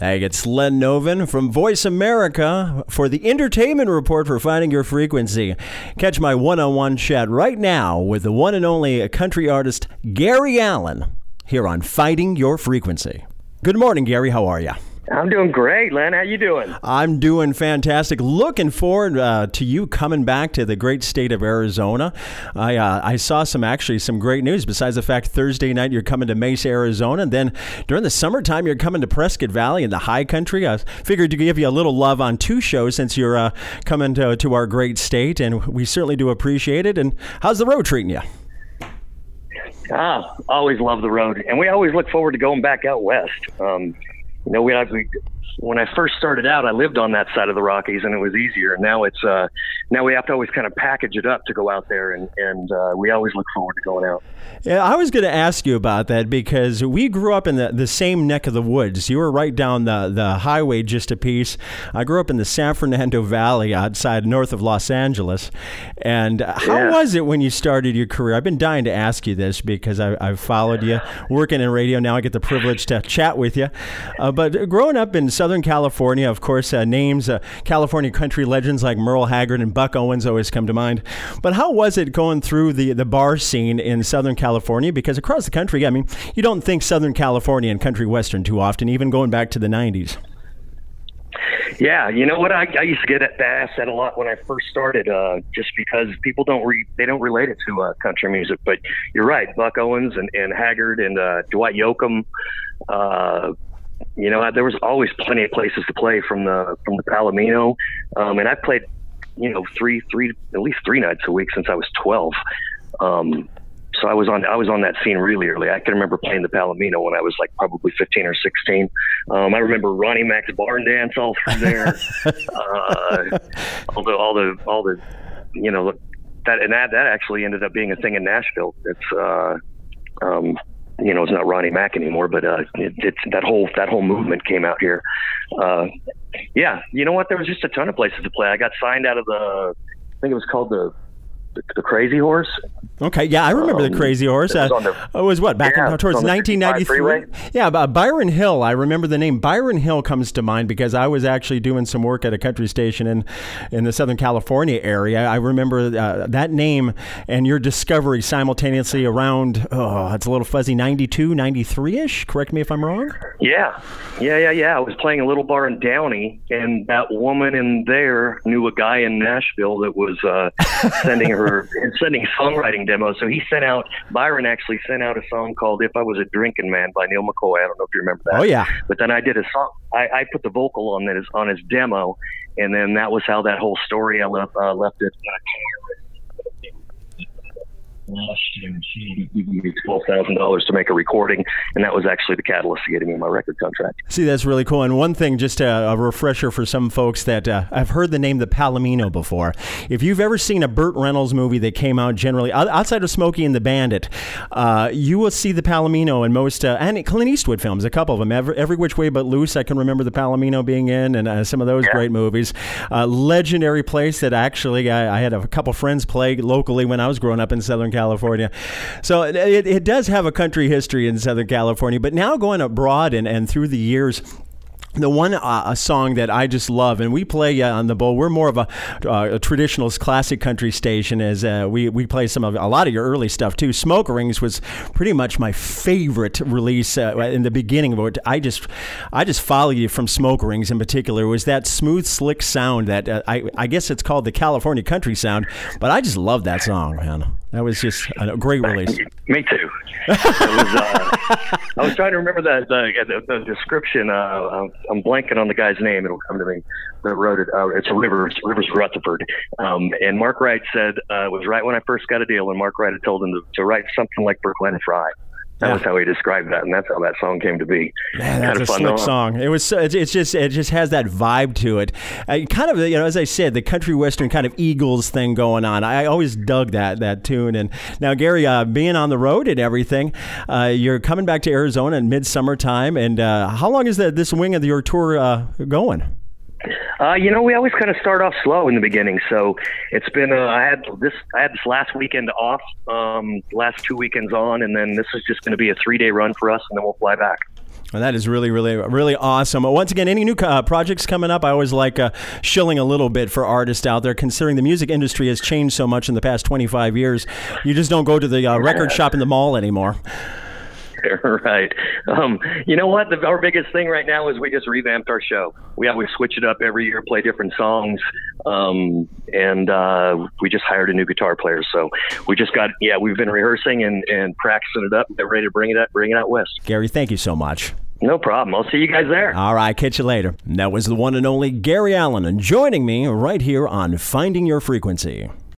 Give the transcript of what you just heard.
Hey, it's Len Novin from Voice America for the Entertainment Report for Finding Your Frequency. Catch my one on one chat right now with the one and only country artist Gary Allan here on Finding Your Frequency. Good morning, Gary. How are you? I'm doing great, Len. How you doing? I'm doing fantastic. Looking forward uh, to you coming back to the great state of Arizona. I uh, I saw some actually some great news. Besides the fact Thursday night you're coming to Mesa, Arizona, and then during the summertime you're coming to Prescott Valley in the High Country. I figured to give you a little love on two shows since you're uh, coming to to our great state, and we certainly do appreciate it. And how's the road treating you? Ah, always love the road, and we always look forward to going back out west. Um, you know, we, we when I first started out, I lived on that side of the Rockies, and it was easier. Now it's uh, now we have to always kind of package it up to go out there, and and uh, we always look forward to going out. Yeah, I was going to ask you about that because we grew up in the, the same neck of the woods. You were right down the, the highway just a piece. I grew up in the San Fernando Valley outside north of Los Angeles. And how yeah. was it when you started your career? I've been dying to ask you this because I, have followed you working in radio. Now I get the privilege to chat with you. Uh, but growing up in Southern California, of course, uh, names, uh, California country legends like Merle Haggard and Buck Owens always come to mind. But how was it going through the, the bar scene in Southern California because across the country, I mean, you don't think Southern California and country western too often, even going back to the 90s. Yeah, you know what? I, I used to get asked that a lot when I first started, uh, just because people don't re, they don't relate it to uh, country music. But you're right, Buck Owens and, and Haggard and uh, Dwight Yoakam. Uh, you know, there was always plenty of places to play from the from the Palomino, um, and I played, you know, three three at least three nights a week since I was 12. Um, so I was on I was on that scene really early. I can remember playing the Palomino when I was like probably 15 or 16. Um, I remember Ronnie Mack's barn dance all through there. uh, all the all the all the you know that and that that actually ended up being a thing in Nashville. It's uh, um, you know it's not Ronnie Mack anymore, but uh, it, it's that whole that whole movement came out here. Uh, yeah, you know what? There was just a ton of places to play. I got signed out of the I think it was called the the, the Crazy Horse. Okay, yeah, I remember um, the Crazy Horse. It was, uh, the, it was what back yeah, in, towards 1993. Yeah, uh, Byron Hill. I remember the name Byron Hill comes to mind because I was actually doing some work at a country station in in the Southern California area. I remember uh, that name and your discovery simultaneously around. Oh, it's a little fuzzy. 92, 93 ish. Correct me if I'm wrong. Yeah, yeah, yeah, yeah. I was playing a little bar in Downey, and that woman in there knew a guy in Nashville that was uh, sending her sending songwriting demos. So he sent out Byron actually sent out a song called "If I Was a Drinking Man" by Neal McCoy. I don't know if you remember that. Oh yeah. But then I did a song. I, I put the vocal on that is on his demo, and then that was how that whole story I left uh, left it last year, and she gave me twelve thousand dollars to make a recording, and that was actually the catalyst to getting me my record contract. See, that's really cool. And one thing, just a, a refresher for some folks that uh, I've heard the name the Palomino before. If you've ever seen a Burt Reynolds movie that came out generally outside of Smokey and the Bandit, uh, you will see the Palomino in most uh, and Clint Eastwood films. A couple of them, every, every, Which Way But Loose. I can remember the Palomino being in, and uh, some of those yeah. great movies. Uh, legendary place that actually I, I, had a couple friends play locally when I was growing up in Southern California. California. So it, it does have a country history in Southern California, but now going abroad and, and through the years, the one uh, song that I just love, and we play uh, on the bowl. We're more of a, uh, a traditional classic country station, as uh, we we play some of a lot of your early stuff too. Smoke Rings was pretty much my favorite release uh, in the beginning of it. I just I just follow you from Smoke Rings in particular. Was that smooth, slick sound that uh, I I guess it's called the California country sound, but I just love that song, man. That was just a great release. Me too. Was, uh, I was trying to remember the the, the description. Uh, I'm blanking on the guy's name. It'll come to me. That wrote it. Uh, it's a Rivers, Rivers Rutherford. Um, and Mark Wright said uh, it was right when I first got a deal, and Mark Wright had told him to, to write something like Brooklyn Fry. That yeah. was how he described that, and that's how that song came to be. Man, that's a slick song. It was. It's just. It just has that vibe to it. Uh, kind of, you know, as I said, the country western kind of Eagles thing going on. I always dug that that tune. And now, Gary, uh, being on the road and everything, uh, you're coming back to Arizona in midsummer time. And uh, how long is that this wing of your tour uh, going? Uh, you know, we always kind of start off slow in the beginning. So it's been uh, I had this I had this last weekend off, um, last two weekends on, and then this is just going to be a three day run for us, and then we'll fly back. Well, that is really, really, really awesome. Once again, any new uh, projects coming up? I always like uh, shilling a little bit for artists out there, considering the music industry has changed so much in the past 25 years. You just don't go to the uh, record shop in the mall anymore. right. Um, you know what? The, our biggest thing right now is we just revamped our show. We always switch it up every year, play different songs, um, and uh, we just hired a new guitar player. So we just got yeah, we've been rehearsing and, and practicing it up, get ready to bring it up, bring it out west. Gary, thank you so much. No problem. I'll see you guys there. All right, catch you later. That was the one and only Gary Allan, and joining me right here on Finding Your Frequency.